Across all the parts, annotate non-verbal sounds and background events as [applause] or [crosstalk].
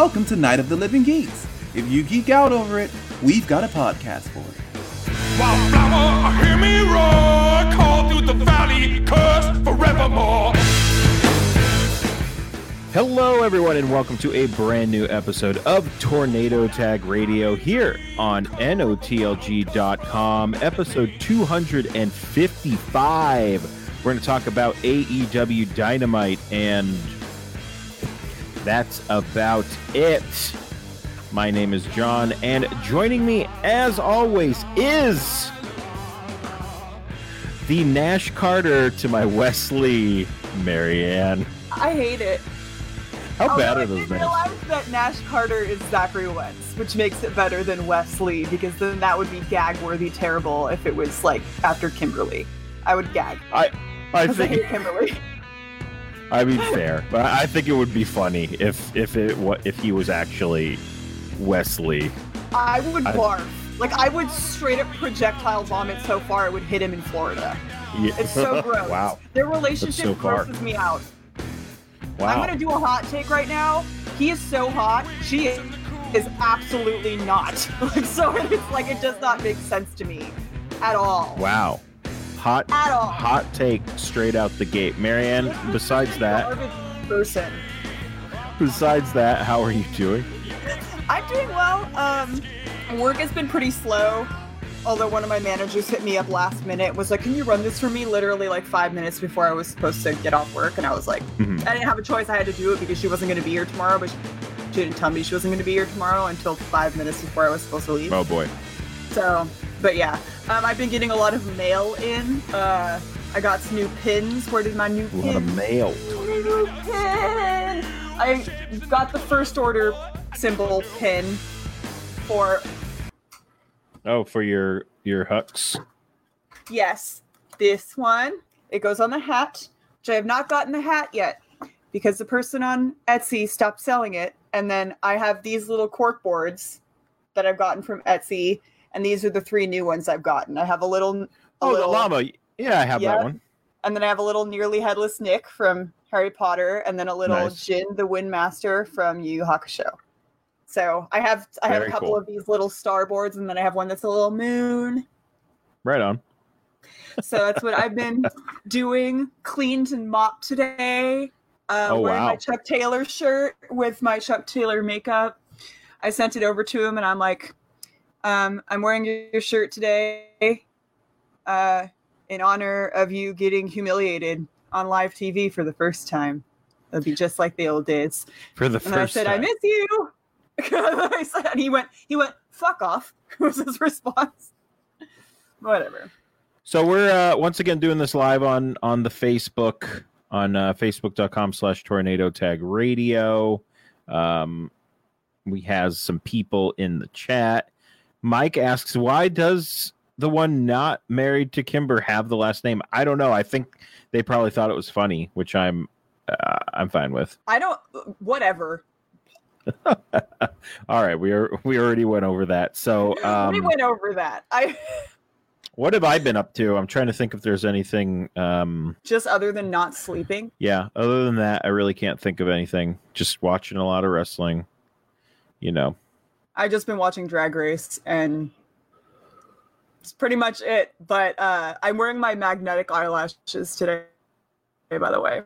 welcome to Night of the Living Geeks. If you geek out over it, we've got a podcast for it. Wildflower, hear me roar, call through the valley, cursed forevermore. Hello, everyone, and welcome to a brand new episode of Tornado Tag Radio here on NOTLG.com, episode 255. We're going to talk about AEW Dynamite, and that's about it. My name is John, and joining me, as always, is the Nash Carter to my Wesley, Marianne. I hate it. How bad are those names? realize that Nash Carter is Zachary Wentz, which makes it better than Wesley because then that would be gag-worthy terrible if it was like after Kimberly. I would gag I I I think hate Kimberly. [laughs] I mean fair, but I think it would be funny if if it wa- if he was actually Wesley. I would I- barf. Like I would straight up projectile vomit so far it would hit him in Florida. Yeah. It's so [laughs] gross. wow. Their relationship so far. grosses me out. Wow. I'm gonna do a hot take right now. He is so hot. She is, is absolutely not. [laughs] Like so, it's like it does not make sense to me at all. Wow. Hot At all. hot take straight out the gate. Marianne, besides that, person. besides that, how are you doing? I'm doing well. Um, work has been pretty slow. Although one of my managers hit me up last minute, was like, "Can you run this for me?" Literally like five minutes before I was supposed to get off work, and I was like, Mhm. I didn't have a choice. I had to do it because she wasn't going to be here tomorrow. But she didn't tell me she wasn't going to be here tomorrow until five minutes before I was supposed to leave. Oh boy. So, but yeah, um, I've been getting a lot of mail in. Uh, I got some new pins. Where did my new A lot pin? of mail. New pin. I got the first order symbol pin for Oh, for your your hucks. yes, this one. It goes on the hat, which I have not gotten the hat yet because the person on Etsy stopped selling it. And then I have these little cork boards that I've gotten from Etsy, and these are the three new ones I've gotten. I have a little. a Oh, the llama. Yeah, I have Yeah. that one. and then I have a little nearly headless Nick from Harry Potter, and then a little Nice. Jin the Windmaster from Yu Yu Hakusho. So I have I have Very a couple cool. of these little starboards, and then I have one that's a little moon. Right on. So that's what I've been [laughs] doing. Cleaned and mopped today. Uh, Oh, wearing wow. my Chuck Taylor shirt with my Chuck Taylor makeup. I sent it over to him, and I'm like, um, "I'm wearing your shirt today, uh, in honor of you getting humiliated on live TV for the first time. It'll be just like the old days." For the And first [laughs] I said, "I miss you." I said, and he went, he went, "Fuck off." [laughs] Was his response. Whatever. So we're uh, once again doing this live on on the Facebook on uh, facebook.com slash tornado tag radio. Um, we has some people in the chat. Mike asks, why does the one not married to Kimber have the last name? I don't know. I think they probably thought it was funny, which I'm uh, I'm fine with. I don't. Whatever. [laughs] All right, we are we already went over that. So um, we went over that. I [laughs] what have I been up to? I'm trying to think if there's anything. Um, just other than not sleeping. yeah other than that i really can't think of anything just watching a lot of wrestling you know I just been watching Drag Race and it's pretty much it. But uh I'm wearing my magnetic eyelashes today. By the way,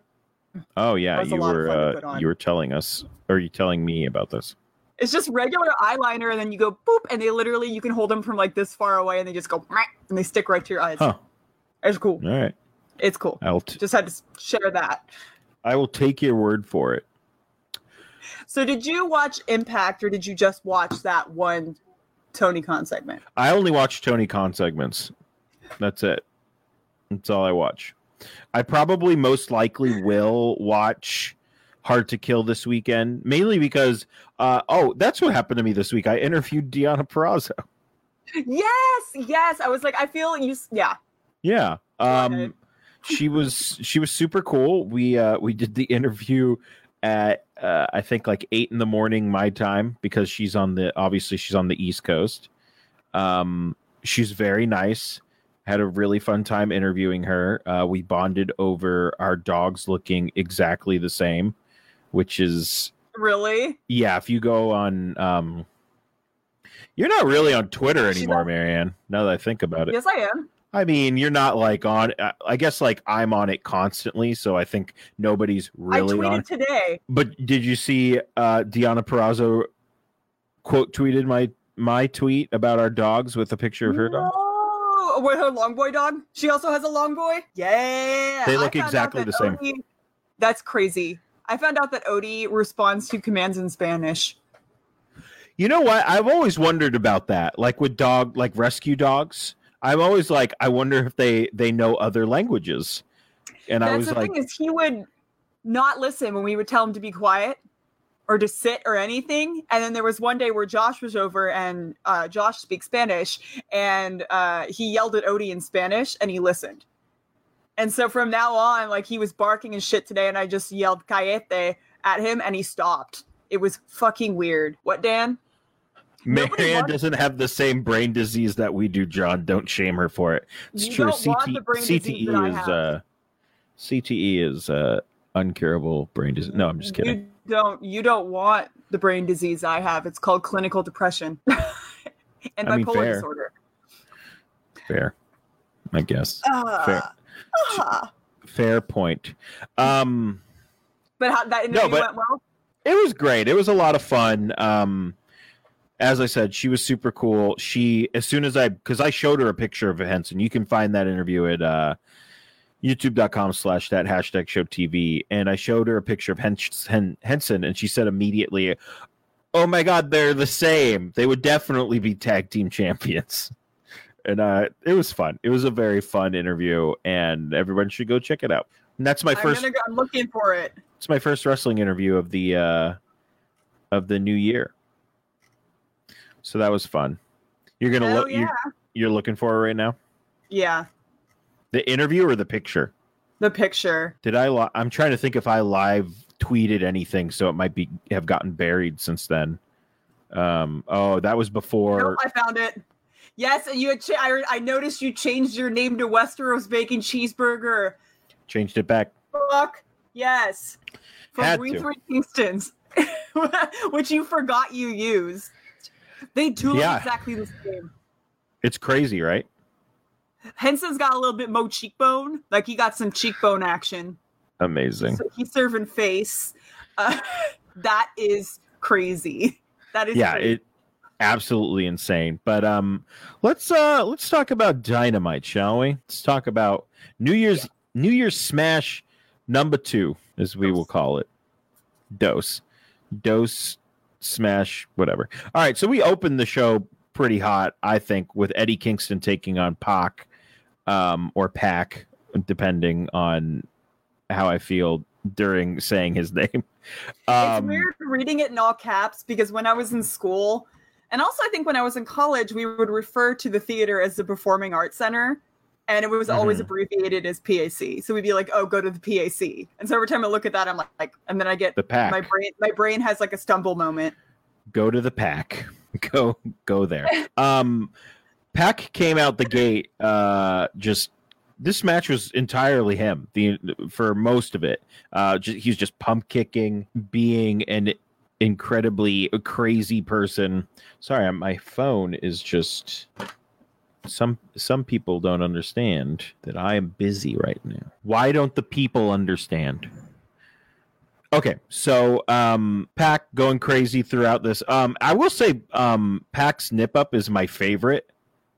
oh yeah That was a you were uh, you were telling us or you telling me about this it's just regular eyeliner, and then you go boop, and they literally you can hold them from like this far away, and they just go and they stick right to your eyes. huh It's cool. all right It's cool. i'll t- Just had to share that. i will take your word for it So, did you watch Impact, or did you just watch that one Tony Khan segment? i only watch tony khan segments that's it that's all i watch i probably most likely will watch hard to kill this weekend mainly because uh oh that's what happened to me this week i interviewed Deonna Purrazzo. Yes, yes. I was like, I feel you. Yeah, Yeah. Um she was she was super cool. We uh we did the interview at uh I think like 8 in the morning my time because she's on the obviously she's on the East Coast. Um she's very nice. Had a really fun time interviewing her. Uh we bonded over our dogs looking exactly the same, which is Really? Yeah, if you go on, um, you're not really on Twitter anymore, Marianne. Now that I think about it, Yes, I am. I mean, you're not like on. I- I guess like I'm on it constantly, so I think nobody's really I tweeted on. today. But did you see uh Deonna Purrazzo quote tweeted my my tweet about our dogs with a picture of her dog? No, with her long boy dog. She also has a long boy. Yeah, They look exactly the same. Odie- that's crazy. I found out that Odie responds to commands in Spanish. You know what? I've always wondered about that. Like with dog, like rescue dogs. I'm always like, I wonder if they they know other languages. And That's I was the like, thing is he would not listen when we would tell him to be quiet or to sit or anything. And then there was one day where Josh was over and uh, Josh speaks Spanish and uh, he yelled at Odie in Spanish and he listened. And so from now on, like he was barking and shit today, and I just yelled "Cállate" at him, and he stopped. It was fucking weird. What, Dan? Marianne wants- doesn't have the same brain disease that we do, John. Don't shame her for it. It's You true. the CTE is uh CTE is uh uncurable brain disease. No, I'm just kidding. You don't. You don't want the brain disease I have. It's called clinical depression [laughs] and I mean, bipolar fair. disorder. Fair. I guess. Ah, Fair. ah. Fair point. Um But how, that interview but- went well. it was great. It was a lot of fun. Um, as I said, she was super cool. She, as soon as I, because I showed her a picture of Henson, you can find that interview at uh, youtube.com slash that hashtag show TV. And I showed her a picture of Hens- Henson, and she said immediately, Oh my God, they're the same. They would definitely be tag team champions. [laughs] And uh, it was fun. It was a very fun interview, and everyone should go check it out. And that's my I'm, first go, I'm looking for it. it's my first wrestling interview of the uh of the new year so that was fun you're gonna Hell look yeah. you're, you're looking for it right now Yeah, the interview or the picture the picture. did i li- i'm trying to think if i live tweeted anything so it might be have gotten buried since then um oh that was before Nope, I found it. Yes, you had. Cha- I, I noticed you changed your name to Westeros Bacon Cheeseburger. changed it back Fuck yes, from Had to. Three Kingstons, [laughs] which you forgot you used. They do look exactly the same. it's crazy right Henson's got a little bit more cheekbone. Like he got some cheekbone action. amazing So he's serving face. Uh, [laughs] that is crazy. That is yeah crazy. it absolutely insane but um let's uh let's talk about dynamite shall we let's talk about new year's new year's smash number two as we will call it dose dose smash whatever. All right so we opened the show pretty hot i think with eddie kingston taking on Pac um or pac depending on how i feel during saying his [laughs] name. It's um weird reading it in all caps because when I was in school, and also I think when I was in college, we would refer to the theater as the Performing Arts Center, and it was always Mhm. abbreviated as PAC. So we'd be like, "Oh, go to the PAC," and so every time I look at that, I'm like, and then I get the pack my brain, my brain has like a stumble moment. go to the pack [laughs] go go there um Pac came out the gate uh just this match was entirely him the for most of it uh he's just pump kicking being an incredibly crazy person sorry my phone is just some some people don't understand that i am busy right now why don't the people understand Okay, so um Pac going crazy throughout this. Um I will say um Pac's nip up is my favorite.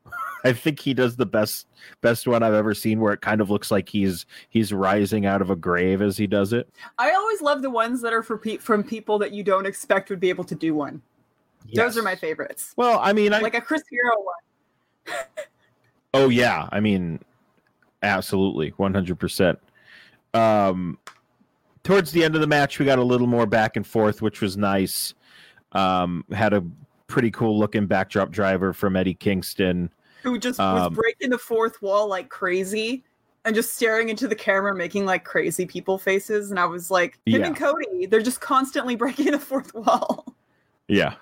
[laughs] I think he does the best best one I've ever seen where it kind of looks like he's he's rising out of a grave as he does it. I always love the ones that are for pe- from people that you don't expect would be able to do one. Those are my favorites. Well, I mean I Like a Chris Hero one. [laughs] Oh yeah, I mean, absolutely, one hundred percent. Um, towards the end of the match, we got a little more back and forth, which was nice. Um, had a pretty cool looking backdrop driver from Eddie Kingston. who just was Um, breaking the fourth wall like crazy and just staring into the camera making like crazy people faces and i was like him Yeah. and cody they're just constantly [laughs] breaking the fourth wall Yeah,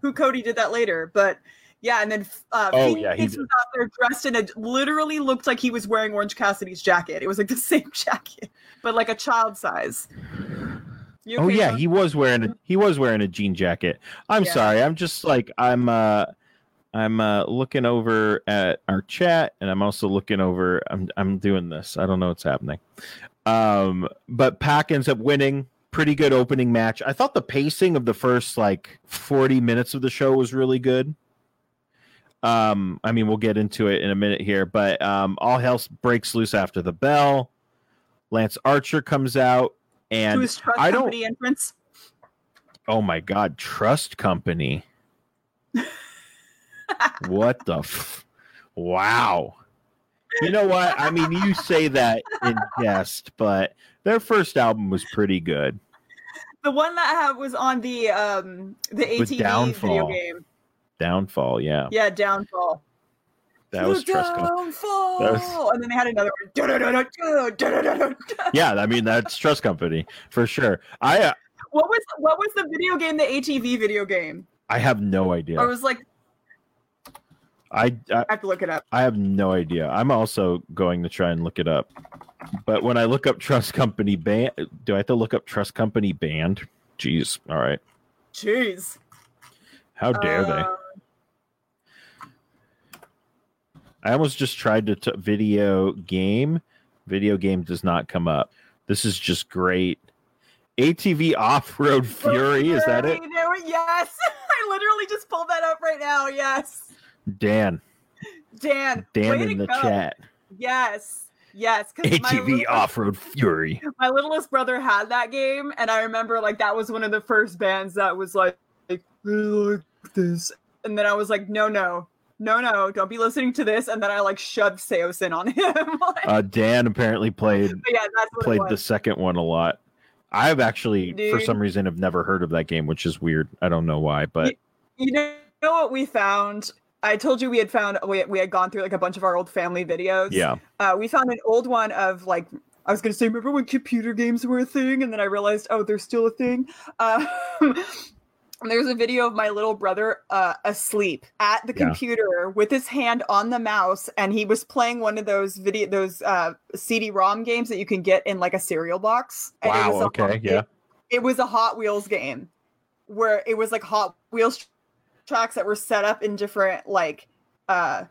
who cody did that later but yeah and then uh Oh, Phoenix yeah, he was out there dressed in a literally looked like he was wearing orange cassidy's jacket it was like the [laughs] same jacket but like a child size You Oh okay, yeah, he was wearing a he was wearing a jean jacket. I'm Yeah. sorry. I'm just like I'm uh I'm uh looking over at our chat and I'm also looking over I'm I'm doing this. I don't know what's happening. Um but Pac ends up winning. Pretty good opening match. I thought the pacing of the first like 40 minutes of the show was really good. Um I mean we'll get into it in a minute here, but um all hell breaks loose after the bell. Lance Archer comes out and I don't- entrance. Oh my god, Trust Company. what the f- Wow. You know what? I mean, you say that in jest, but their first album was pretty good. The one that was on the um the ATV video game. Downfall, yeah. Yeah, Downfall. That was The Downfall. That was- And then they had another one. Yeah, I mean that's Trust Company for sure. I uh, What was what was the video game? The ATV video game. I have no idea. I was like, I, I I have to look it up. I have no idea. I'm also going to try and look it up. But when I look up Trust Company band, do I have to look up Trust Company band? Jeez. All right. Jeez. How dare they? Uh, I almost just tried to t- video game. Video game does not come up. This is just great. ATV Off Road [laughs] Fury, is that it? There Yes. [laughs] I literally just pulled that up right now. Yes. Dan. Dan. Dan in the go. chat. Yes. Yes, ATV Off Road Fury. [laughs] my littlest brother had that game and i remember like that was one of the first bands that was like, like, like this and then i was like no no no no don't be listening to this and then i like shoved Saosin on [laughs] him [laughs] Like, Uh, Dan apparently played yeah played the second one a lot. I've actually, for some reason, have never heard of that game, which is weird. I don't know why, but you know what we found i told you we had found we, we had gone through like a bunch of our old family videos yeah. uh, we found an old one of like I was gonna say, remember when computer games were a thing, and then I realized, oh, they're still a thing. [laughs] Um, there's a video of my little brother uh, asleep at the Yeah. computer with his hand on the mouse, and he was playing one of those video those uh, CD-ROM games that you can get in like a cereal box. Wow. Okay. Yeah. It, it was a Hot Wheels game where it was like Hot Wheels tracks that were set up in different like uh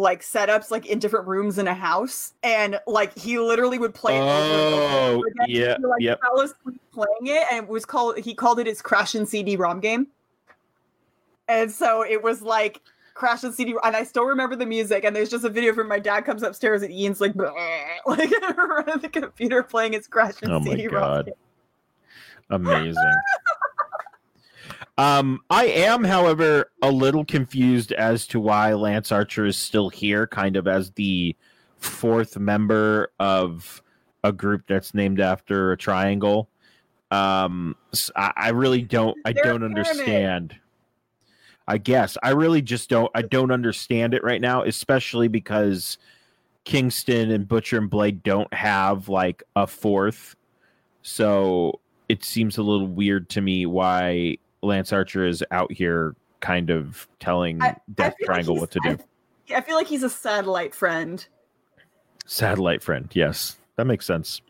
like setups like in different rooms in a house and like he literally would play it over and Oh, yeah. He, like Yep. fell asleep playing it and it was called he called it his crash and cd rom game and so it was like crash and cd and i still remember the music and there's just a video from my dad comes upstairs and ian's like [laughs] like [laughs] in front of the computer playing his crash and Oh my cd rom God. game Amazing. [laughs] um, I am, however, a little confused as to why Lance Archer is still here, kind of as the fourth member of a group that's named after a triangle. Um, s- I, I really don't. I They're don't understand. I guess I really just don't. I don't understand it right now, especially because Kingston and Butcher and Blade don't have like a fourth. So it seems a little weird to me why Lance Archer is out here kind of telling I- I Death like Triangle he's- what to do. I, I feel like he's a satellite friend Satellite friend. Yes, that makes sense.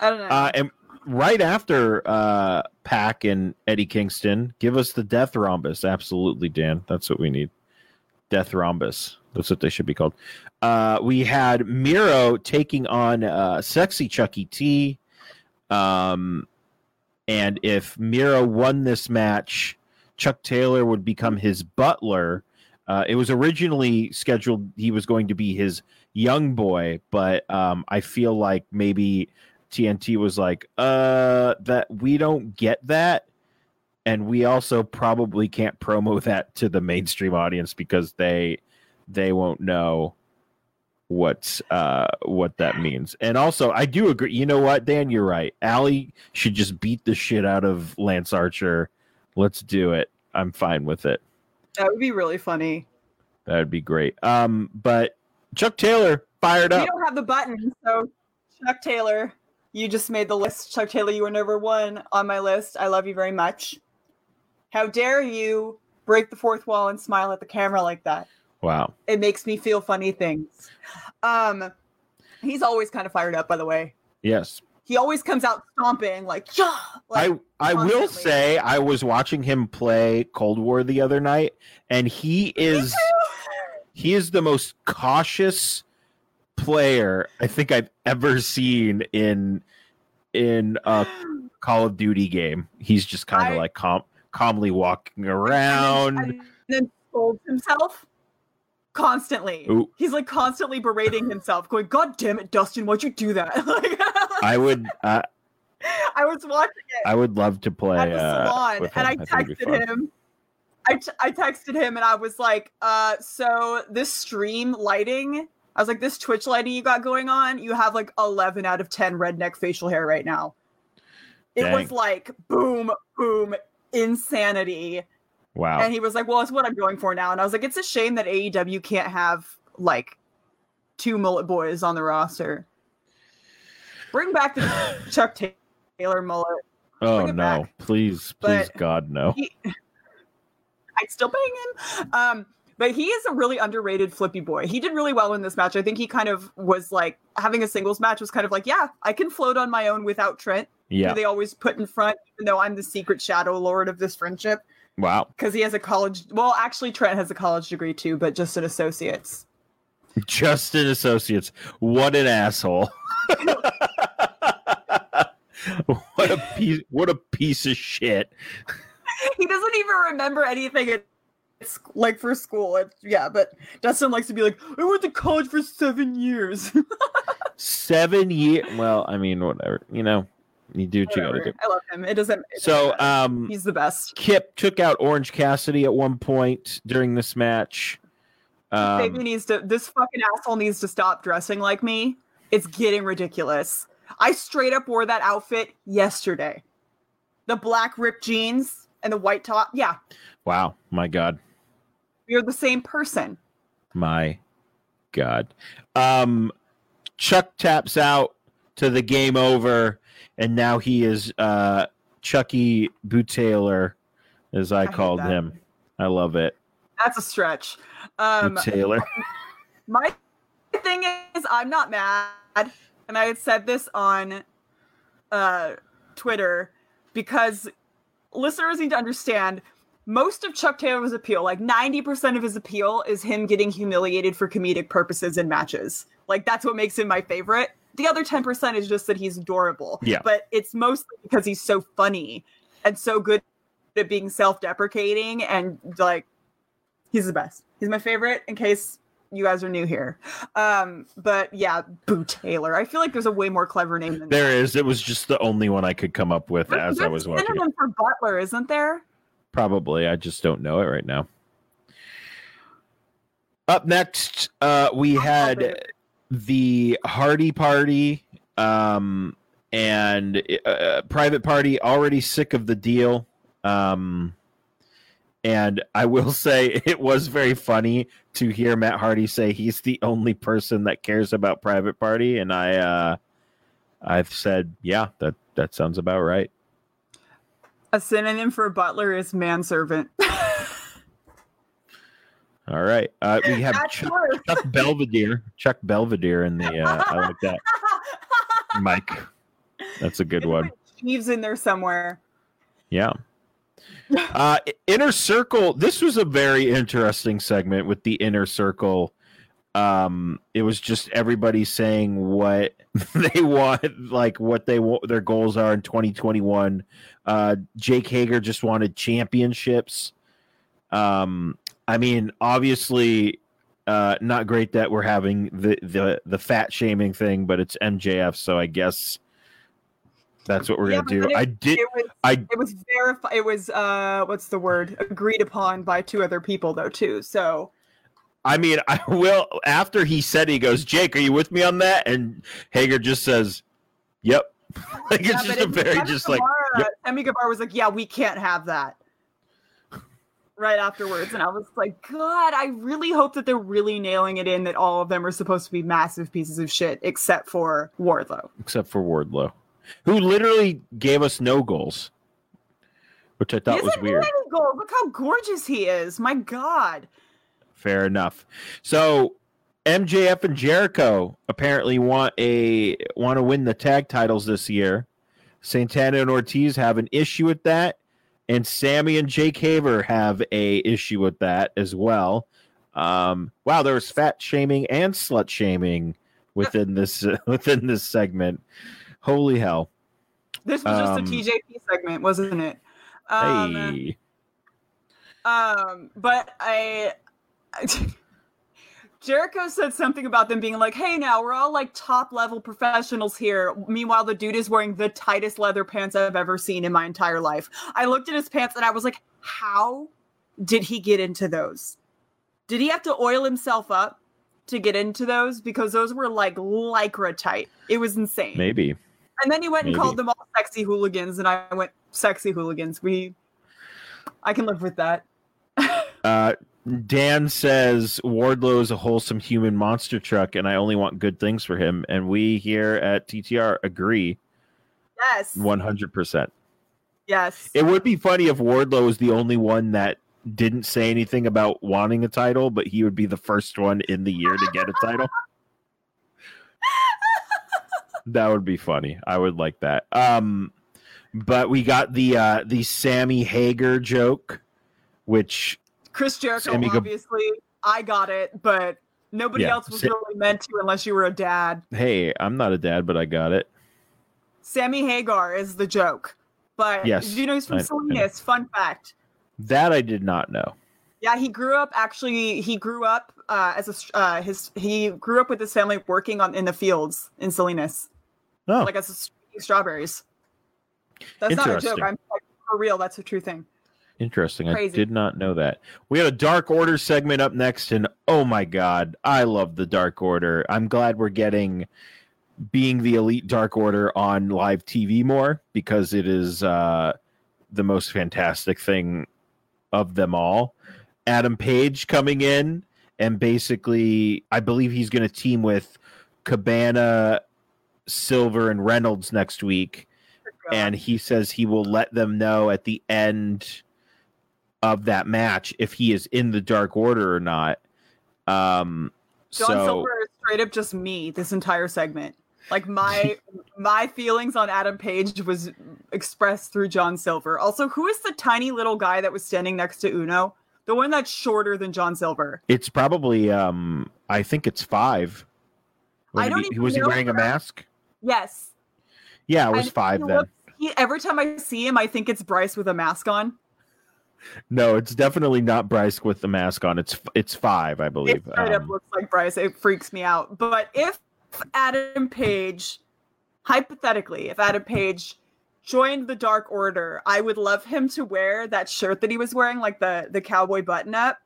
i don't know Uh, and right after uh, Pac and Eddie Kingston, give us the Death Rhombus. Absolutely, Dan. That's what we need. Death Rhombus. That's what they should be called. Uh, we had Miro taking on uh, Sexy Chucky T. Um, and if Miro won this match, Chuck Taylor would become his butler. Uh, it was originally scheduled he was going to be his young boy, but um, I feel like maybe TNT was like, uh, that we don't get that. And we also probably can't promo [laughs] that to the mainstream audience because they they won't know what uh what that means. And also I do agree, you know what, Dan, you're right. Allie should just beat the shit out of Lance Archer. Let's do it. I'm fine with it. that would be really funny That'd be great. Um, but Chuck Taylor fired up. don't have the button so chuck taylor you just made the list chuck taylor you were number one on my list i love you very much how dare you break the fourth wall and smile at the camera like that Wow. it makes me feel funny things um he's always kind of fired up by the way Yes. he always comes out stomping like yeah. Like, I I will say I was watching him play Cold War the other night, and he is he is the most cautious player I think I've ever seen in in a Call of Duty game. He's just kind of like calm, calmly walking around. and then scolds himself constantly. Ooh. He's like constantly berating himself, going, "God damn it, Dustin, why'd you do that?" [laughs] like, I would uh, [laughs] I was watching it I would love to play at the uh, salon, with and I him. think it'd be texted him. I, t- I texted him and I was like, uh, so this stream lighting, I was like, this Twitch lighting you got going on, you have like 11 out of 10 redneck facial hair right now. It was like boom, boom, insanity. Wow. And he was like, well, it's what I'm going for now. And I was like, it's a shame that AEW can't have like two mullet boys on the roster. Bring back the [sighs] Chuck Taylor mullet. oh no! back. Please, But- please, God, no! He, [laughs] I'd still bang him. Um, but he is a really underrated flippy boy. He did really well in this match. I think he kind of was like having a singles match was kind of like, yeah, I can float on my own without Trent. who Yeah. They always put in front, even though I'm the secret shadow lord of this friendship. Wow. Because he has a college well, actually Trent has a college degree too, but just an associate's. Justin Associates. What an asshole. [laughs] what a piece what a piece of shit. [laughs] he doesn't even remember anything at it's like for school. It's, yeah, but Dustin likes to be like, I went to college for seven years. [laughs] Seven year well, I mean, whatever. You know, you do what you gotta do. I love him. It doesn't. it So doesn't um he's the best. Kip took out Orange Cassidy at one point during this match. Baby Um, needs to. This fucking asshole needs to stop dressing like me. It's getting ridiculous. I straight up wore that outfit yesterday. The black ripped jeans and the white top. Yeah, wow, my god. you're the same person. My God. Um Chuck taps out to the game over, and now he is uh Chucky Boot Taylor, as I, I called him. I love it. That's a stretch. Um, Taylor. My thing is, I'm not mad, and I had said this on uh, Twitter because listeners need to understand most of Chuck Taylor's appeal, like 90% of his appeal, is him getting humiliated for comedic purposes in matches. Like, that's what makes him my favorite. The other 10% is just that he's adorable. Yeah. But it's mostly because he's so funny and so good at being self deprecating and like, he's the best. He's my favorite in case you guys are new here. Um, but yeah, Boo Taylor. I feel like there's a way more clever name than There that. is. It was just the only one I could come up with There's- as I was watching synonym for Butler, isn't there? Probably. I just don't know it right now. Up next, uh, we had the Hardy Party um, and uh, Private Party already sick of the deal. Um, and I will [laughs] say it was very funny to hear Matt Hardy say he's the only person that cares about Private Party, and I, uh, I've said, yeah, that that sounds about right. A synonym for Butler is manservant. [laughs] All right, uh, we [laughs] have Chuck. Chuck Belvedere, Chuck Belvedere in the. Uh, I like that, [laughs] Mike. That's a good one. Jeeves in there somewhere. Yeah. Uh, inner circle. This was a very interesting segment with the inner circle. Um, it was just everybody saying what [laughs] they want, like what they want, their goals are in 2021. Uh, Jake Hager just wanted championships. Um, I mean, obviously, uh, not great that we're having the the the fat shaming thing, but it's MJF, so I guess that's what we're Yeah, gonna do. it- I did. It was I it was verified it was uh what's the word? Agreed upon by two other people though too. So I mean, I [laughs] will. After he said, he goes, "Jake, are you with me on that?" And Hager just says, "Yep." [laughs] like it's Yeah, just a very just like, yep. Sammy Guevara was like, "Yeah, we can't have that." Right afterwards, and I was like, "God, I really hope that they're really nailing it in that all of them are supposed to be massive pieces of shit, except for Wardlow." except for Wardlow, who literally gave us no goals, which I thought was weird. gold. Look how gorgeous he is! My God, Fair enough. So MJF and Jericho apparently want a want to win the tag titles this year. Santana and Ortiz have an issue with that, and Sammy and Jake Hager have a issue with that as well. Um, wow, there was fat shaming and slut shaming within this [laughs] within this segment. Holy hell! This was just Um, a TJP segment, wasn't it? Um, hey, Um, but I, [laughs] Jericho said something about them being like, "Hey, now we're all like top level professionals here." Meanwhile, the dude is wearing the tightest leather pants I've ever seen in my entire life. I looked at his pants and I was like, "How did he get into those? Did he have to oil himself up to get into those? Because those were like lycra tight. It was insane." maybe. And then he went and called them all sexy hooligans, and I went, "Sexy hooligans. We, I can live with that." [laughs] Uh, Dan says Wardlow is a wholesome human monster truck, and I only want good things for him. And we here at TTR agree Yes. one hundred percent. Yes. It would be funny if Wardlow was the only one that didn't say anything about wanting a title, but he would be the first one in the year to get a title. [laughs] that would be funny. I would like that. Um, but we got the uh, the Sammy Hager joke, which Chris Jericho, Sammy obviously, I got it, but nobody Yeah, else was really meant to unless you were a dad. hey, I'm not a dad, but I got it. Sammy Hagar is the joke. But Yes, did you know he's from I- I. Salinas? Fun fact. That I did not know. Yeah, he grew up actually. He grew up uh, as a uh, his. He grew up with his family working on in the fields in Salinas, Oh, like as a, strawberries. That's not a joke. I'm like, for real. That's a true thing. Interesting. I did not know that. We had a Dark Order segment up next, and oh my god, I love the Dark Order. I'm glad we're getting being the elite Dark Order on live TV more because it is uh, the most fantastic thing of them all. Adam Page coming in and basically, I believe he's going to team with Cabana, Silver, and Reynolds next week and he says he will let them know at the end of that match if he is in the Dark Order or not. Um, John so Silver is straight up just me this entire segment. Like my [laughs] my feelings on Adam Page was expressed through John Silver. Also, who is the tiny little guy that was standing next to Uno? The one that's shorter than John Silver. it's probably um, I think it's five. I Was don't he, was he wearing a mask? Yes. Yeah, it was And five he then. he, every time I see him, I think it's Bryce with a mask on. No, it's definitely not Bryce with the mask on. It's it's five, I It believe. up Um, looks like Bryce. It freaks me out. But if Adam Page, hypothetically, if Adam Page joined the Dark Order, I would love him to wear that shirt that he was wearing, like the the cowboy button up,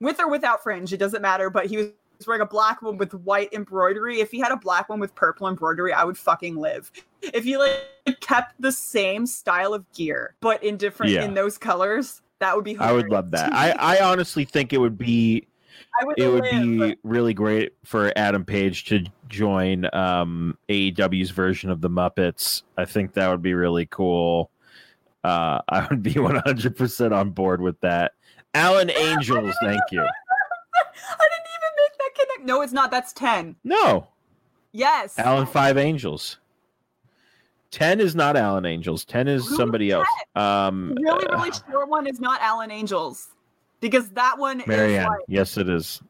with or without fringe. It doesn't matter. But he was wearing a black one with white embroidery. If he had a black one with purple embroidery, I would fucking live. If he like kept the same style of gear but in different Yeah. in those colors, that would be. I would love that. I. I honestly think it would be [laughs] would it would live. be really great for Adam Page to join um, AEW's version of the Muppets. I think that would be really cool. Uh, [laughs] I would be 100% on board with that. Alan [laughs] Angels, thank you. I didn't even make that connect. No, it's not. That's 10. No, Yes. Alan Five Angels. 10 is not Alan Angels. 10 is somebody else. Um, The really, uh, really short one is not Alan Angels. Because that one Marianne. is like, Yes, it is.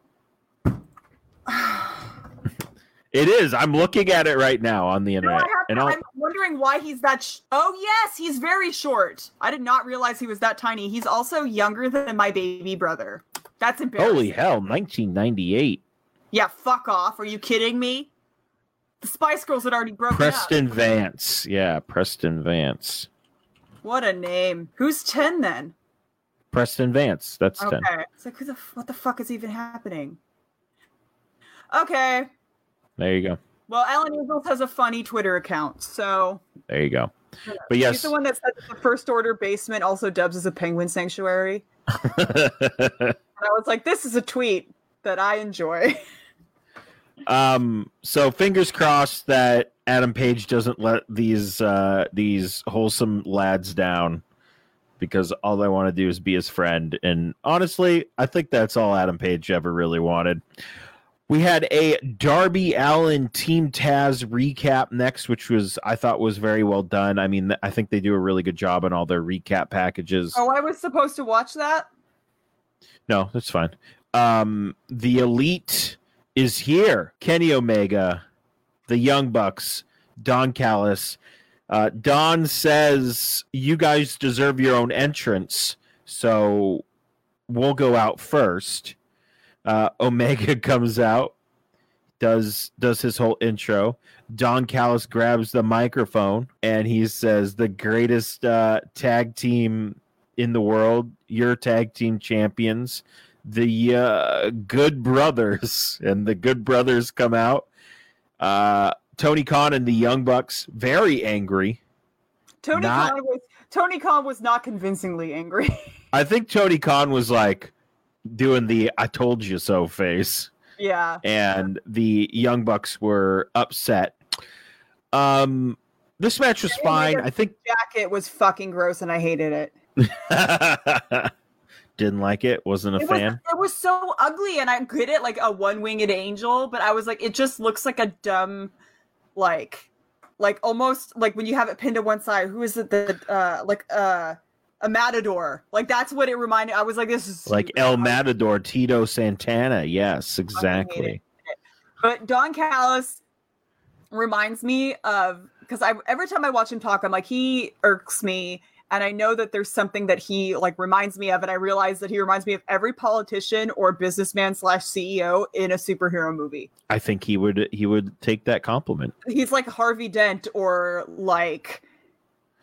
it is. I'm looking at it right now on the internet. And to- I'll, I'm wondering why he's that. Sh- oh yes, he's very short. I did not realize he was that tiny. He's also younger than my baby brother. That's embarrassing. holy hell, 1998. Yeah, fuck off. Are you kidding me? The Spice Girls had already broken Preston up. Vance. Yeah, Preston Vance. What a name. Who's ten then? Preston Vance. That's Okay. 10. It's like, who the what the fuck is even happening? Okay. There you go. Well, Alan Angels has a funny Twitter account, so There you go. But he's yes. the one that said that the First Order basement also dubs as a penguin sanctuary. [laughs] And I was like, this is a tweet that I enjoy. [laughs] um so fingers crossed that Adam Page doesn't let these uh these wholesome lads down because all they want to do is be his friend and honestly, I think that's all Adam Page ever really wanted. We had a Darby Allin Team Taz recap next, which was I thought was very well done. I mean, I think they do a really good job on all their recap packages. Oh, I was supposed to watch that. No, that's fine. Um, the Elite is here. Kenny Omega, the Young Bucks, Don Callis. Uh, Don says you guys deserve your own entrance, so we'll go out first. Uh, Omega [laughs] comes out, does does his whole intro. Don Callis grabs the microphone and he says, "The greatest uh, tag team in the world, your tag team champions, the uh, Good Brothers." And the Good Brothers come out. Uh, Tony Khan and the Young Bucks very angry. Tony Not- Khan was Tony Khan was not convincingly angry. [laughs] I think Tony Khan was like doing the "I told you so" face. yeah. and the Young Bucks were upset. Um, this match was fine. I think Jacket was fucking gross and I hated it. [laughs] didn't like it. Wasn't a It was, fan. it was so ugly and I get it like a one-winged angel, but I was like it just looks like a dumb like like almost like when you have it pinned to one side, who is it that uh like uh a matador. Like that's what it reminded I was like this is Like El Matador, Tito Santana. Yes, exactly. But Don Callis reminds me of because I every time I watch him talk, I'm like he irks me, and I know that there's something that he like reminds me of, and I realize that he reminds me of every politician or businessman slash CEO in a superhero movie. I think he would he would take that compliment. He's like Harvey Dent or like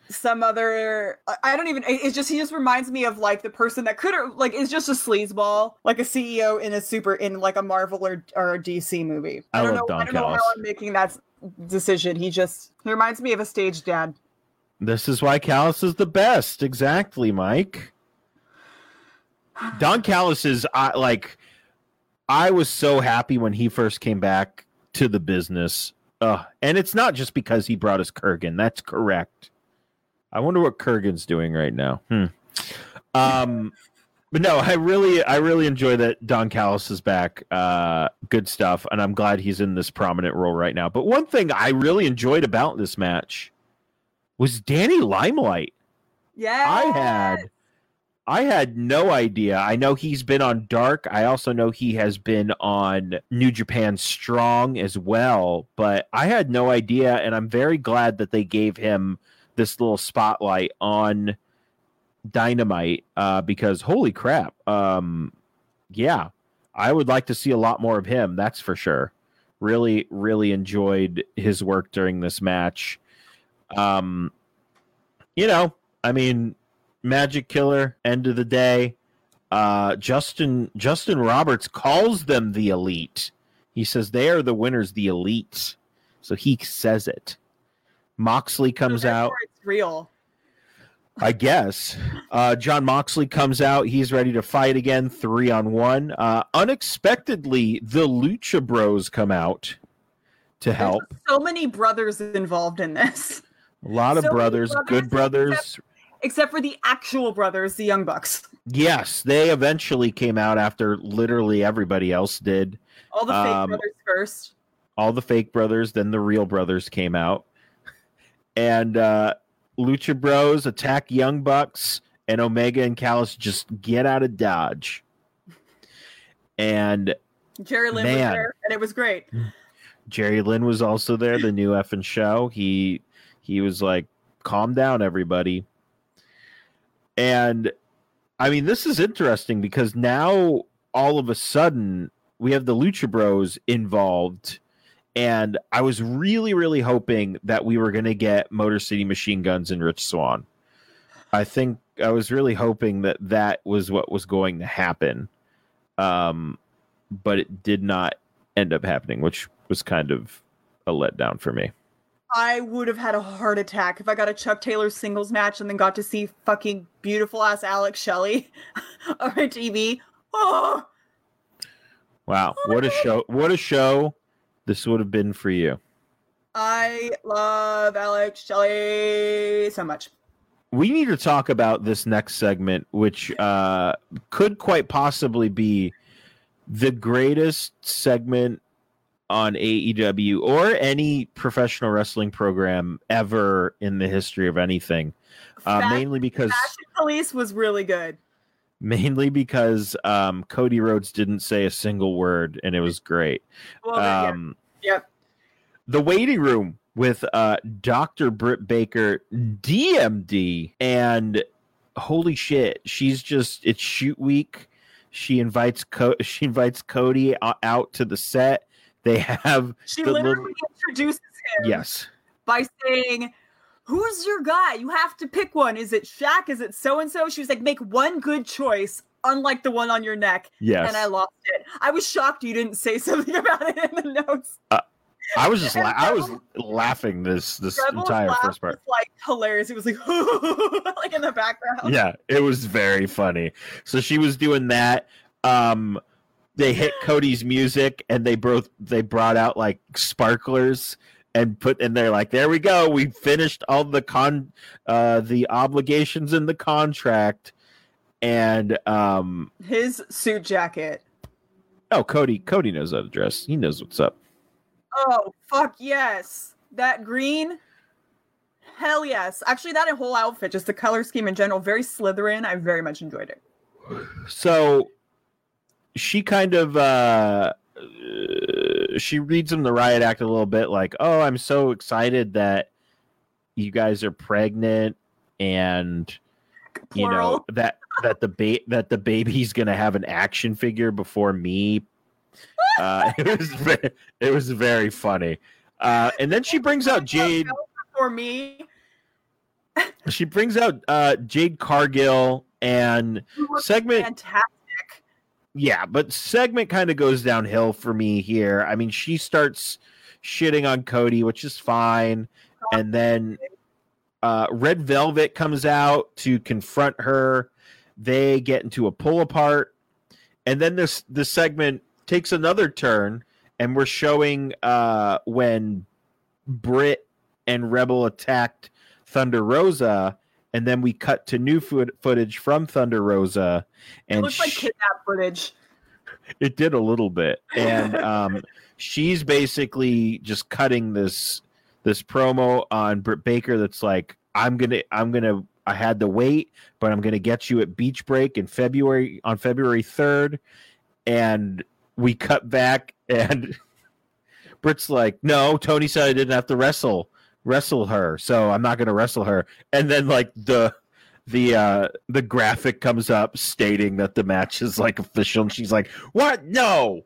some other I- I don't even it's just he just reminds me of like the person that could like is just a sleazeball like a CEO in a super in like a Marvel or, or a DC movie. I don't love know Don I don't know how I'm making that decision. He just he reminds me of a stage dad. This is why Callis is the best. Exactly, Mike. Don Callis is I like I was so happy when he first came back to the business. Uh, and it's not just because he brought us Kurgan. That's correct. I wonder what Kurgan's doing right now. Hmm. Um but no, I really I really enjoy that Don Callis is back. Uh good stuff. And I'm glad he's in this prominent role right now. But one thing I really enjoyed about this match was Danny Limelight. Yeah. I had I had no idea. I know he's been on Dark. I also know he has been on New Japan Strong as well, but I had no idea and I'm very glad that they gave him this little spotlight on Dynamite uh because holy crap. Um yeah. I would like to see a lot more of him, that's for sure. Really really enjoyed his work during this match. Um you know, I mean, Magic Killer, end of the day. Uh, Justin Justin Roberts calls them the elite. He says they are the winners, the elite. So he says it. Moxley comes Therefore, out, It's real. I guess. Uh, Jon Moxley comes out. He's ready to fight again, three on one. Uh, unexpectedly, the Lucha Bros come out to help. There's so many brothers involved in this, [laughs] A lot of so brothers, brothers, good brothers. except for the actual brothers, the Young Bucks. Yes, they eventually came out after literally everybody else did. All the fake Um, brothers first. All the fake brothers, then the real brothers came out. And uh Lucha Bros attack Young Bucks, and Omega and Callis just get out of Dodge. And Jerry Lynn was there, and it was great. Jerry Lynn was also there, the new effing show. He he was like, calm down, everybody. And I mean, this is interesting because now all of a sudden we have the Lucha Bros involved. And I was really, really hoping that we were going to get Motor City Machine Guns and Rich Swann. I think I was really hoping that that was what was going to happen. Um, but it did not end up happening, which was kind of a letdown for me. I would have had a heart attack if I got a Chuck Taylor singles match and then got to see fucking beautiful ass Alex Shelley [laughs] on my TV. Oh, Wow, what a show! What a show this would have been for you. I love Alex Shelley so much. We need to talk about this next segment, which uh, could quite possibly be the greatest segment on AEW or any professional wrestling program ever in the history of anything. Uh, Fashion- mainly because Fashion Police was really good. mainly because um, Cody Rhodes didn't say a single word and it was great. Well, yeah. Um, Yep. The waiting room with uh, Dr. Britt Baker, DMD, and holy shit, she's just it's shoot week. She invites Co- [laughs] she invites Cody out to the set. They have She the literally little- introduces him yes, by saying, Who's your guy? You have to pick one. Is it Shaq? Is it so and so? She was like, Make one good choice, unlike the one on your neck. yes. And I lost it. I was shocked you didn't say [laughs] something about it in the notes. I was just la- I was laughing this this Rebel's entire first part. was like hilarious. It was like, [laughs] like in the background. yeah it was very funny so she was doing that um they hit cody's music and they both they brought out like sparklers and put and they're like there we go we finished all the con uh the obligations in the contract and um His suit jacket. oh cody cody knows how to dress he knows what's up Oh, fuck yes. That green. Hell yes. Actually, that whole outfit, just the color scheme in general, very Slytherin. I very much enjoyed it. so she kind of uh she reads him the riot act a little bit like oh i'm so excited that you guys are pregnant and you know that that the ba- that the baby's gonna have an action figure before me. [laughs] Uh it was ve- it was very funny. Uh and then she brings out jade For me, she brings out uh jade cargill and segment fantastic. Yeah, but segment kind of goes downhill for me here. I mean, she starts shitting on Cody, which is fine, and then uh, Red Velvet comes out to confront her. They get into a pull apart, and then this the segment takes another turn, and we're showing uh, when Britt and Rebel attacked Thunder Rosa. And then we cut to new foot footage from Thunder Rosa, It and looks like kidnap footage. it did a little bit, and [laughs] um, she's basically just cutting this this promo on Britt Baker. That's like, I'm gonna, I'm gonna, I had to wait, but I'm gonna get you at Beach Break in February on February third, and we cut back, and [laughs] Britt's like, no, Tony said I didn't have to wrestle wrestle her, so I'm not gonna wrestle her, and then like the the uh the graphic comes up stating that the match is like official and she's like what? No!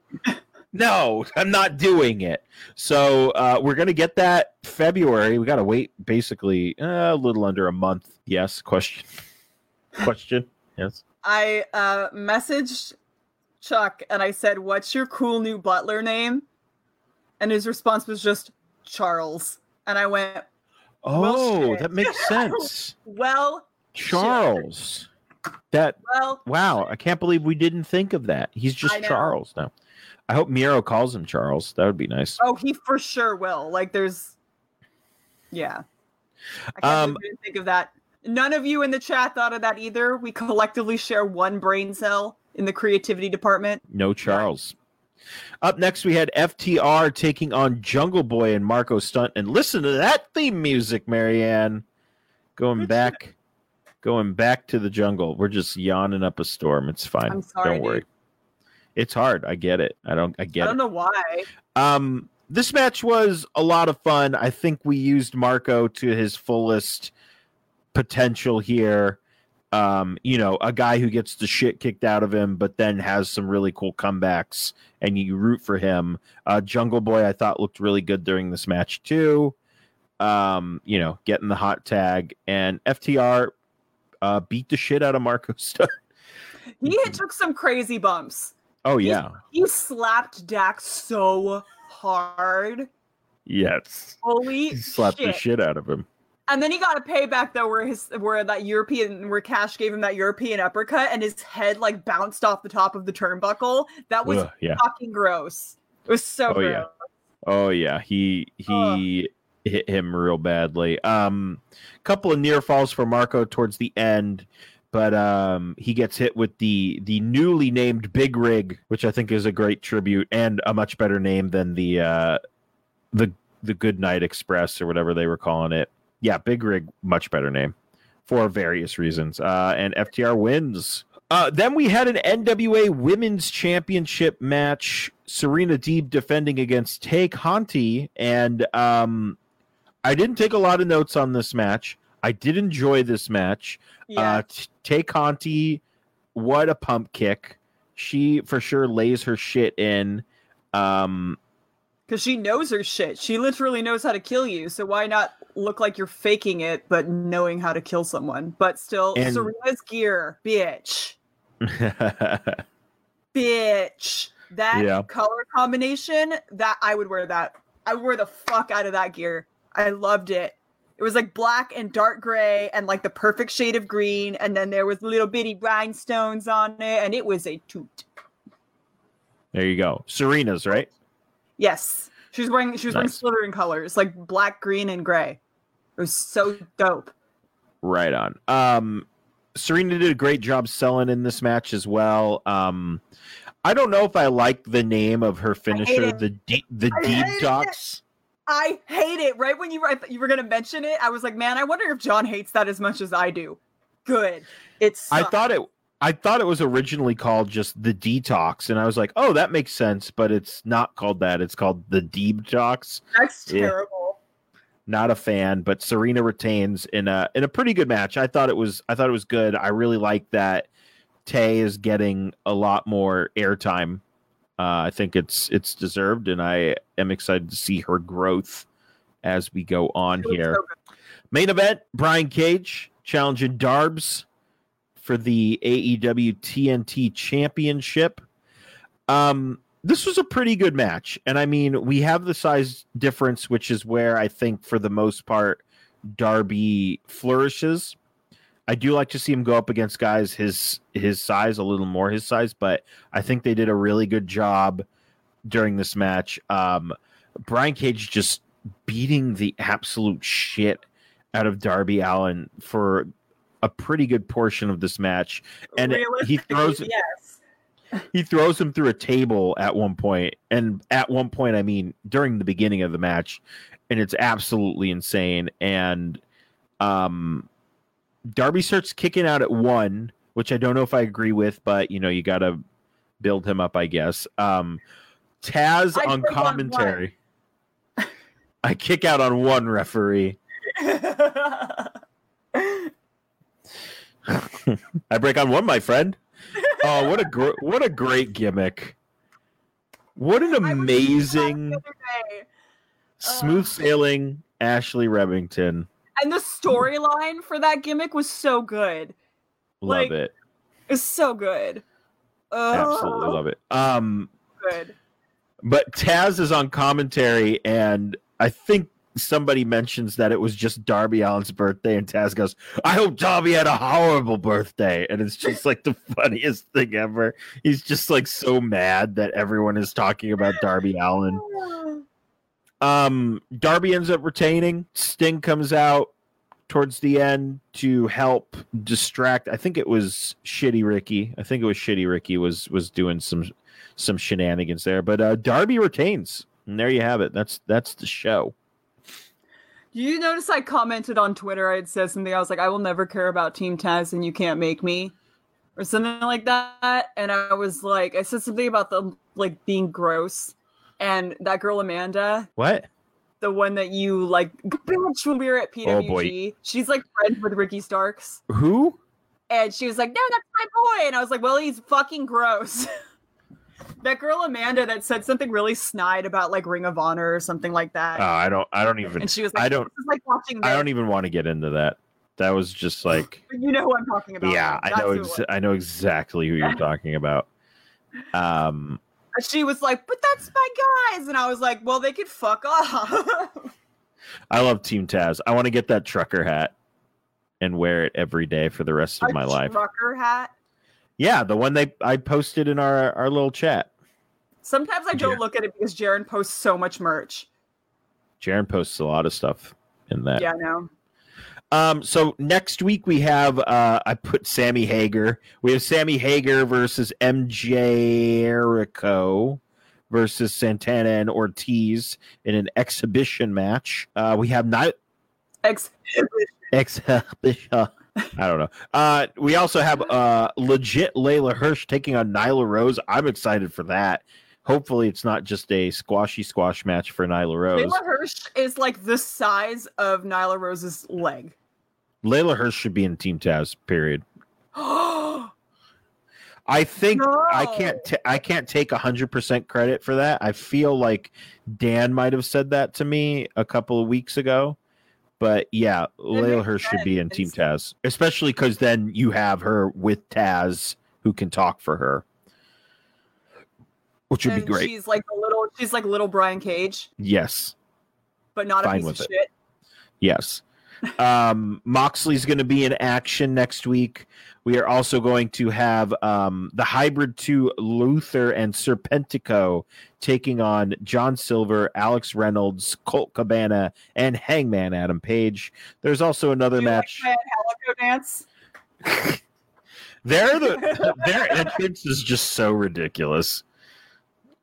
No! I'm not doing it. So uh we're gonna get that february. We gotta wait basically uh, a little under a month. Yes? Question? [laughs] Question? Yes? I uh, messaged Chuck and I said, "What's your cool new butler name?" And his response was just Charles. And I went, oh shit. that makes sense [laughs] "Well, charles that well, wow i can't believe we didn't think of that he's just charles now i hope miro calls him charles that would be nice oh, he for sure will." Like, there's, yeah. I can't Um, believe we didn't think of that. None of you in the chat thought of that either. We collectively share one brain cell in the creativity department. No Charles. Up next, we had FTR taking on Jungle Boy and Marco Stunt. And listen to that theme music, Marianne. Going back, going back to the jungle. We're just yawning up a storm. It's fine. I'm sorry, Don't worry. dude. It's hard. I get it. I don't. I get. I don't it. know why. Um, this match was a lot of fun. I think we used Marco to his fullest potential here. Um, you know, a guy who gets the shit kicked out of him, but then has some really cool comebacks, and you root for him. Uh, Jungle Boy, I thought looked really good during this match too. Um, you know, getting the hot tag, and FTR uh, beat the shit out of Marco [laughs] Stunt. He took some crazy bumps. Oh yeah, He slapped Dax so hard. yes, Holy he slapped shit. the shit out of him. And then he got a payback though, where his where that European where Cash gave him that European uppercut, and his head like bounced off the top of the turnbuckle. That was Ugh, yeah. fucking gross. It was so Oh, gross. yeah. Oh yeah, he he hit him real badly. Um, couple of near falls for Marco towards the end, but um, he gets hit with the the newly named Big Rig, which I think is a great tribute and a much better name than the uh, the the Good Night Express or whatever they were calling it. Yeah, Big Rig, much better name for various reasons. Uh, and FTR wins. Uh, then we had an NWA Women's Championship match. Serena Deeb defending against Tay Conti, and um, I didn't take a lot of notes on this match. I did enjoy this match. Yeah. Uh, Tay Conti, what a pump kick! She for sure lays her shit in. Um, Because she knows her shit. She literally knows how to kill you. So why not look like you're faking it, but knowing how to kill someone? But still, And- Serena's gear, bitch, [laughs] bitch. That Yeah. color combination, that I would wear that. I would wear the fuck out of that gear. I loved it. It was like black and dark gray and like the perfect shade of green, and then there was little bitty rhinestones on it, and it was a toot. there you go, Serena's right. Yes. She was wearing she was wearing Nice. Slytherin colors, like black, green, and gray. It was so dope. Right on. Um, Serena did a great job selling in this match as well. Um, I don't know if I like the name of her finisher, the deep, the I deep it. docs. I hate it. Right when you were you were gonna mention it, I was like, man, I wonder if John hates that as much as I do. Good. It's I thought it. I thought it was originally called just the detox, and I was like, "Oh, that makes sense," but it's not called that. It's called the deep docs. that's terrible. Not a fan, but Serena retains in a in a pretty good match. I thought it was. I thought it was good. I really like that. Tay is getting a lot more airtime. Uh, I think it's it's deserved, and I am excited to see her growth as we go on here. so. Main event: Brian Cage challenging Darbs for the AEW TNT Championship. Um, this was a pretty good match, and I mean, we have the size difference, which is where I think, for the most part, Darby flourishes. I do like to see him go up against guys his his size, a little more his size, but I think they did a really good job during this match. Um, Brian Cage just beating the absolute shit out of Darby Allin for a pretty good portion of this match, and he throws yes. He throws him through a table at one point, and at one point, I mean during the beginning of the match, and it's absolutely insane. And um, Darby starts kicking out at one, which I don't know if I agree with, but you know you got to build him up, I guess. Um, Taz I on click on commentary. I kick out on one referee. [laughs] I break on one, my friend. Oh, what a gr- what a great gimmick! What an I was thinking about it amazing the other day. smooth sailing Ashley Remington. And the storyline for that gimmick was so good. Love Like, it. It's so good. Absolutely love it. Um, Good. but Taz is on commentary, and I think somebody mentions that it was just Darby Allin's birthday, and Taz goes, "I hope Darby had a horrible birthday," and it's just like the [laughs] funniest thing ever. He's just like so mad that everyone is talking about Darby Allin. Um, Darby ends up retaining. Sting comes out towards the end to help distract. I think it was Shitty Ricky. I think it was Shitty Ricky was was doing some some shenanigans there. But uh, Darby retains, and there you have it. That's that's the show. You notice I commented on Twitter. I had said something. I was like, I will never care about Team Taz and you can't make me. Or something like that. And I was like, I said something about them like being gross. And that girl Amanda, What? the one that you like bitch when we were at PWG, Oh, boy. she's like friends with Ricky Starks. Who? And she was like, No, that's my boy. And I was like, Well, he's fucking gross. [laughs] that girl Amanda that said something really snide about like Ring of Honor or something like that. Oh, I don't. I don't even. and she was like, I don't. This like watching I don't even want to get into that. That was just [laughs] like. You know who I'm talking about. Yeah, I know. Ex- I know exactly who you're talking about. [laughs] Um. She was like, "But that's my guys," and I was like, "Well, they could fuck off." [laughs] I love Team Taz. I want to get that trucker hat and wear it every day for the rest of A my life. Trucker hat. Yeah, the one they I posted in our our little chat. Sometimes I don't look at it because Jaron posts so much merch. Jaron posts a lot of stuff in that. Yeah, I know. Um, so next week we have uh, I put Sammy Hager. We have Sammy Hager versus MJ Jericho versus Santana and Ortiz in an exhibition match. Uh, we have Ni- Ex- exhibition. I don't know. Uh, we also have uh, legit Leyla Hirsch taking on Nyla Rose. I'm excited for that. Hopefully, it's not just a squashy squash match for Nyla Rose. Leyla Hirsch is like the size of Nyla Rose's leg. Leyla Hirsch should be in Team Taz. Period. [gasps] I think I can't. T- I can't take hundred percent credit for that. I feel like Dan might have said that to me a couple of weeks ago. But yeah, Leyla Hirsch should be in Team. Taz, especially because then you have her with Taz, who can talk for her, which would be great. She's like a little. She's like little Brian Cage, Yes, but not Fine a piece of it. shit. yes. Um, [laughs] Moxley's going to be in action next week. We are also going to have um, the hybrid two Luther and Serpentico taking on John Silver, Alex Reynolds, Colt Cabana, and Hangman Adam Page. There's also another Do match. Like dance. [laughs] Their the [laughs] their entrance is just so ridiculous.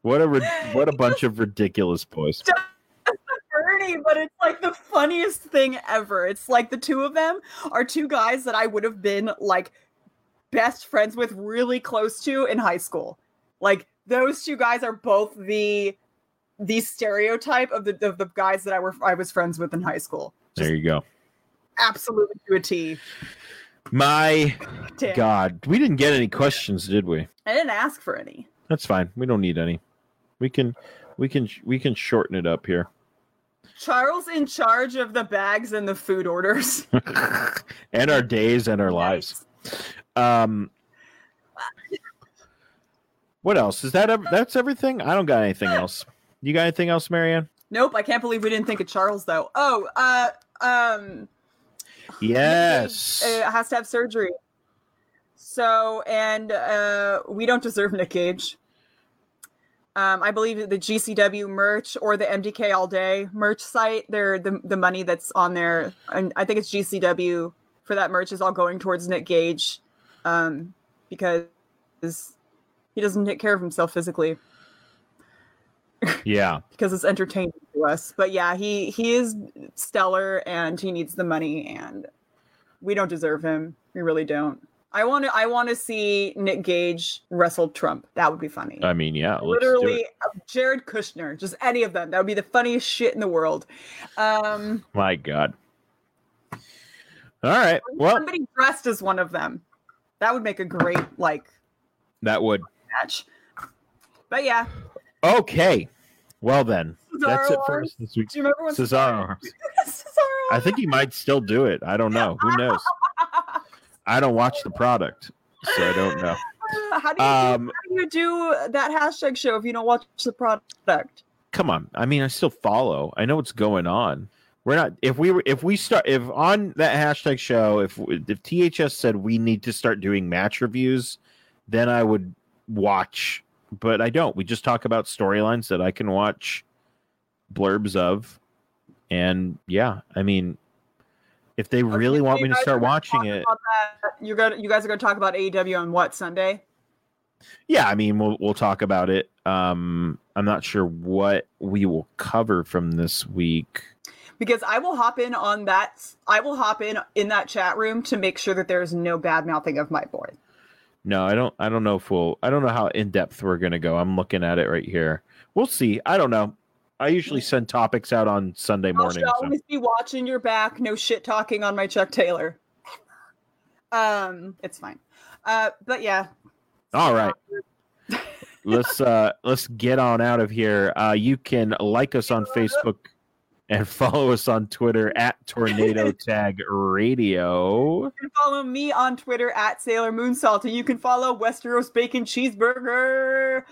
What a [laughs] what a bunch of ridiculous boys. [laughs] Bernie, but it's like the funniest thing ever. It's like the two of them are two guys that I would have been like best friends with, really close to in high school. Like those two guys are both the the stereotype of the of the guys that I were I was friends with in high school. There you go. Absolutely to a T. My Damn. God, we didn't get any questions, did we? I didn't ask for any. That's fine. We don't need any. We can we can we can shorten it up here. Charles in charge of the bags and the food orders. [laughs] and our days and our lives. Um What else? Is that ev- that's everything? I don't got anything else. You got anything else, Marianne? Nope, I can't believe we didn't think of Charles though. Oh, uh um Yes. uh, has to have surgery. So, and uh, we don't deserve Nick Gage. Um, I believe the GCW merch or the MDK All Day merch site, they're the the money that's on there, and I think it's GCW for that merch is all going towards Nick Gage, um, because he doesn't take care of himself physically Yeah. [laughs] because it's entertaining to us. But yeah, he he is stellar and he needs the money and we don't deserve him. We really don't. I want to I want to see Nick Gage wrestle Trump. That would be funny. I mean, yeah. Literally Jared Kushner, just any of them. That would be the funniest shit in the world. Um My God. All right. Well, somebody dressed as one of them. That would make a great like that would. match. But yeah, Okay. Well then, that's it for us this week. Do you remember when Cesaro. [laughs] Cesaro I think he might still do it. I don't know. Who knows? I don't watch the product, so I don't know. [laughs] How do you Um, do, how do you do that hashtag show if you don't watch the product? Come on. I mean, I still follow. I know what's going on. We're not. If we were, if we start, if on that hashtag show, if if THS said we need to start doing match reviews, then I would watch. But I don't. We just talk about storylines that I can watch blurbs of, and yeah, I mean, if they really Okay, want me to start watching it, that- You're gonna, you guys are going to talk about AEW on what Sunday? yeah, I mean, we'll we'll talk about it. Um, I'm not sure what we will cover from this week. Because I will hop in on that. I will hop in in that chat room to make sure that there is no bad mouthing of my boy. No, I don't. I don't know if we'll. I don't know how in depth we're gonna go. I'm looking at it right here. We'll see. I don't know. I usually send topics out on Sunday morning. so- always be watching your back. No shit talking on my Chuck Taylor. Um, it's fine. Uh, but yeah. All right. [laughs] let's uh let's get on out of here. Uh, you can like us on Facebook and [laughs] follow us on Twitter at Tornado [laughs] Tag Radio. You can follow me on Twitter at Sailor Moonsalt, and you can follow Westeros Bacon Cheeseburger.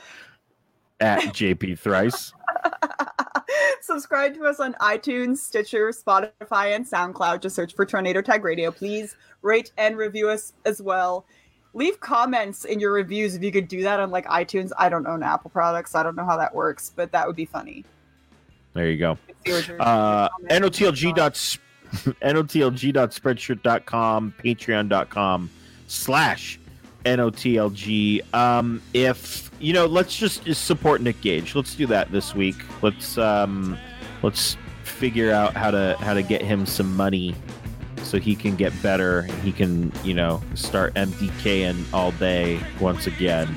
At JP Thrice. [laughs] Subscribe to us on iTunes, Stitcher, Spotify, and SoundCloud. Just search for Tornado Tag Radio. Please rate and review us as well. Leave comments in your reviews if you could do that on like iTunes. I don't own Apple products. I don't know how that works, but that would be funny. There you go. See what your- Uh, your comments- NOTLG dot [laughs] notlg.spreadshirt.com, patreon.com slash notlg. Um, if you know, let's just, just support Nick Gage. Let's do that this week. Let's um, let's figure out how to how to get him some money so he can get better. He can you know start MDKing all day once again.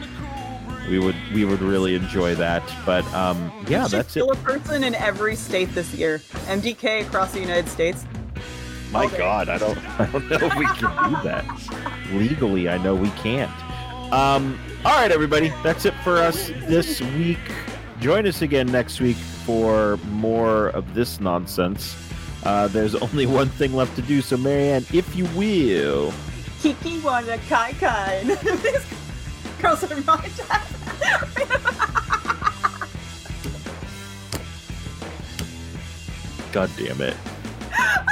We would we would really enjoy that. But um, yeah, that's it. kill a person in every state this year. MDK across the United States. My. God, I don't, I don't know if we can do that legally. I know we can't. Um, all right, everybody, that's it for us this week. Join us again next week for more of this nonsense. Uh, there's only one thing left to do, so Marianne, if you will, Kiki wanna kai kai. [laughs] These girls are my God damn it. [laughs]